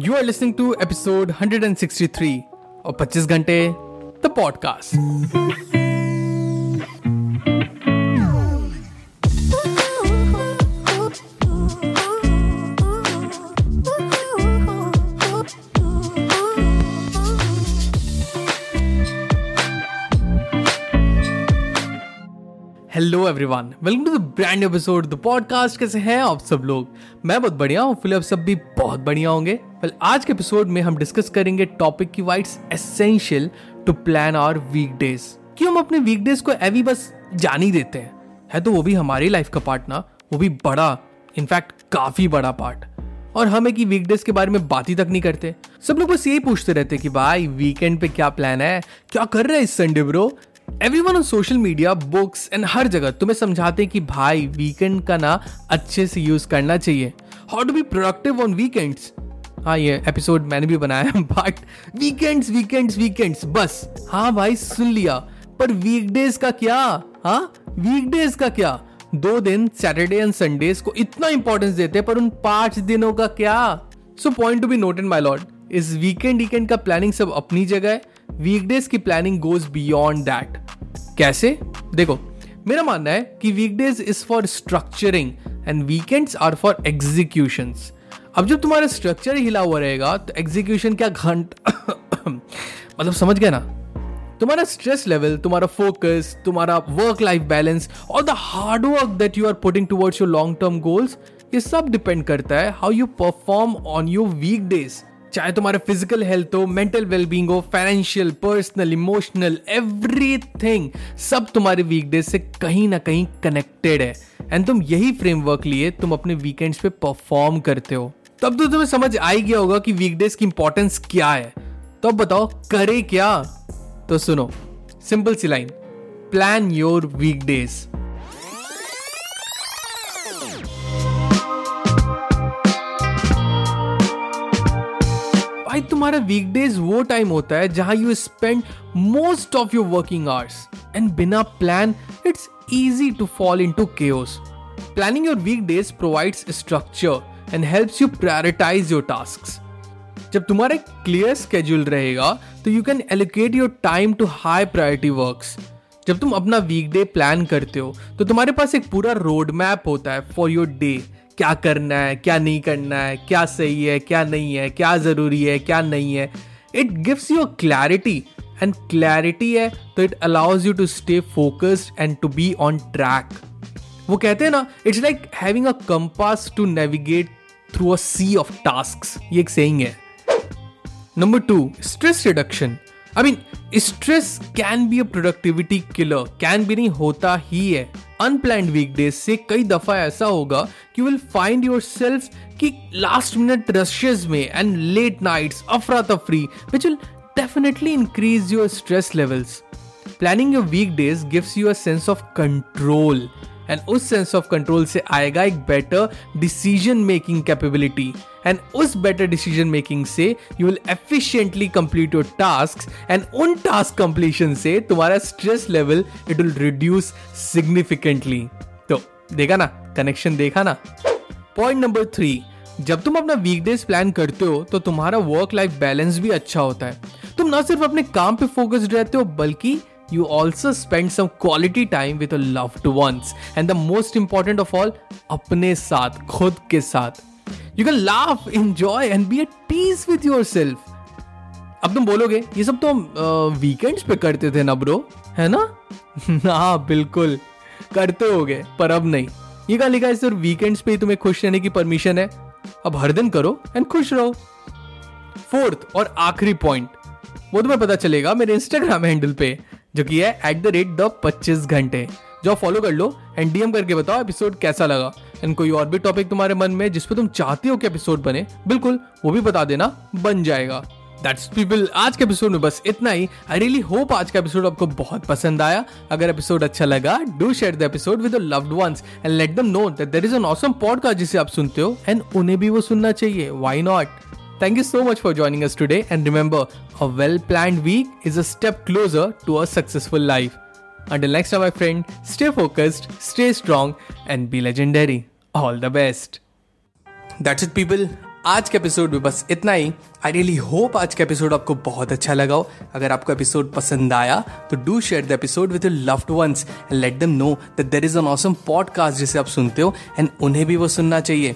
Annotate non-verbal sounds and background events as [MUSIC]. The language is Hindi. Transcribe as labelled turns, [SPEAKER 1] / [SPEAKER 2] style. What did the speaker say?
[SPEAKER 1] You are listening to episode 163 और 25 घंटे the podcast hello everyone welcome to the brand episode the podcast कैसे हैं आप सब लोग? मैं बहुत बढ़िया हूँ आप सब भी बहुत बढ़िया होंगे। वेल आज के एपिसोड में हम डिस्कस करेंगे टॉपिक की why it's essential to plan our weekdays कि हम अपने वीकडेज को एवी बस जान ही देते हैं? है तो वो भी हमारी लाइफ का पार्ट ना? वो भी बड़ा इनफैक्ट काफ़ी बड़ा पार्ट और हम एक वीकडेज के बारे में बात ही तक नहीं करते। सब लोग बस यही पूछते रहते कि भाई वीकेंड पे क्या प्लान है? क्या कर रहे हैं इस Sunday bro everyone on social media books and हर जगह तुम्हें समझाते हैं कि भाई वीकेंड का ना अच्छे से यूज़ करना चाहिए। How to be productive on weekends हाँ ये एपिसोड मैंने भी बनाया बट वीकेंड्स वीकेंड्स वीकेंड्स बस। हाँ भाई, सुन लिया। पर वीकडेज का क्या? हाँ वीकडेज का क्या? दो दिन सैटरडे एंड संडेज को इतना इंपॉर्टेंस देते हैं, पर उन पाँच दिनों का क्या? So point to be note noted my lord इस वीकेंड वीकेंड का प्लानिंग सब अपनी जगह है। वीकडेज की प्लानिंग गोज बियॉन्ड दैट कैसे? देखो, मेरा मानना है कि weekdays is for structuring and weekends are for execution अब जब तुम्हारा स्ट्रक्चर हिला हुआ रहेगा तो एग्जीक्यूशन क्या घंट? [COUGHS] मतलब समझ गए ना? तुम्हारा स्ट्रेस लेवल तुम्हारा फोकस तुम्हारा वर्क लाइफ बैलेंस और the hard work that you are putting towards your long term goals ये सब डिपेंड करता है how you perform on your weekdays चाहे तुम्हारा फ़िज़िकल हेल्थ हो मेंटल वेलबींग हो फाइनेंशियल पर्सनल इमोशनल एवरीथिंग सब तुम्हारे वीकडेज से कहीं ना कहीं कनेक्टेड है। एंड तुम यही फ्रेमवर्क लिए, तुम अपने वीकेंड्स पे परफॉर्म करते हो। तब तो तुम्हें समझ आ ही गया होगा कि वीकडेज की इंपॉर्टेंस क्या है। तो अब बताओ, करे क्या? तो सुनो सिंपल सी लाइन प्लान योर वीकडेज भाई, तुम्हारा वीकडेज वो टाइम होता है जहाँ you spend most of your working hours and बिना plan it's easy to fall in to planning your weekdays provides structure and helps you prioritize your task जब तुम्हारा क्लियर स्केड्यूल रहेगा तो you can allocate your time to high priority works जब तुम अपना वीकडे प्लान करते हो तो तुम्हारे पास एक पूरा रोड मैप होता है फॉर योर डे क्या करना है, क्या नहीं करना है, क्या सही है, क्या नहीं है, क्या ज़रूरी है, क्या नहीं है। It gives you clarity and clarity है तो it allows you to stay focused and to be on track वो कहते हैं ना it's like having a compass to navigate through a sea of task ये एक सेइंग है। Number two stress reduction I mean stress can be a productivity killer can be नहीं, होता ही है। अनप्लैंड वीकडेज से कई दफ़ा ऐसा होगा कि विल फाइंड योर सेल्फ की लास्ट मिनट रशेज में एंड लेट नाइट्स अफरा तफरी which will definitely increase your stress levels planning your weekdays gives you a sense of control and उस सेंस ऑफ़ कंट्रोल से आएगा एक better decision making capability and उस बेटर डिसीज़न मेकिंग से you will efficiently complete your task and उन टास्क कंप्लीशन से तुम्हारा stress level it will reduce significantly तो देखा ना? कनेक्शन देखा ना? पॉइंट नंबर थ्री जब तुम अपना वीकडेज प्लान करते हो तो तुम्हारा वर्क लाइफ बैलेंस भी अच्छा होता है। तुम ना सिर्फ़ अपने काम पे फोकस्ड रहते हो, बल्कि you also spend some quality time with your loved ones. And the most important of all, अपने साथ, खुद के साथ. You can laugh, enjoy, and be at peace with yourself. अब तुम बोलोगे, ये सब तो वीकेंड्स पे करते थे ना ब्रो है ना? [LAUGHS] हाँ बिल्कुल. करते होगे, पर अब नहीं. ये कहा लिखा है सिर्फ़ वीकेंड्स पे ही तुम्हें खुश रहने की परमिशन है. अब हर दिन करो एंड खुश रहो. फोर्थ और आखिरी पॉइंट वो तुम्हें पता चलेगा मेरे इंस्टाग्राम हैंडल पे. जो कि है एट द रेट द पच्चीस घंटे। जो फॉलो कर लो एंड डीएम करके बताओ एपिसोड कैसा लगा। एंड कोई और भी टॉपिक तुम्हारे मन में जिस पे तुम चाहते हो कि एपिसोड बने, बिल्कुल वो भी बता देना, बन जाएगा। दैट्स पीपल आज के एपिसोड में बस इतना ही। आई रियली होप आज का एपिसोड आपको बहुत पसंद आया। अगर एपिसोड अच्छा लगा do share the episode with loved ones and let them know that there is an awesome podcast जिसे आप सुनते हो एंड उन्हें भी वो सुनना चाहिए। Why not Thank you so much for joining us today. And remember, a well planned week is a step closer to a successful life. Until next time, my friend, stay focused, stay strong, and be legendary. All the best. That's it, people. आज के एपिसोड में बस इतना ही आई रियली होप आज का एपिसोड आपको बहुत अच्छा लगा हो अगर आपको एपिसोड पसंद आया तो do share the episode with your loved ones and let them know that there is an awesome podcast जिसे आप सुनते हो एंड उन्हें भी वो सुनना चाहिए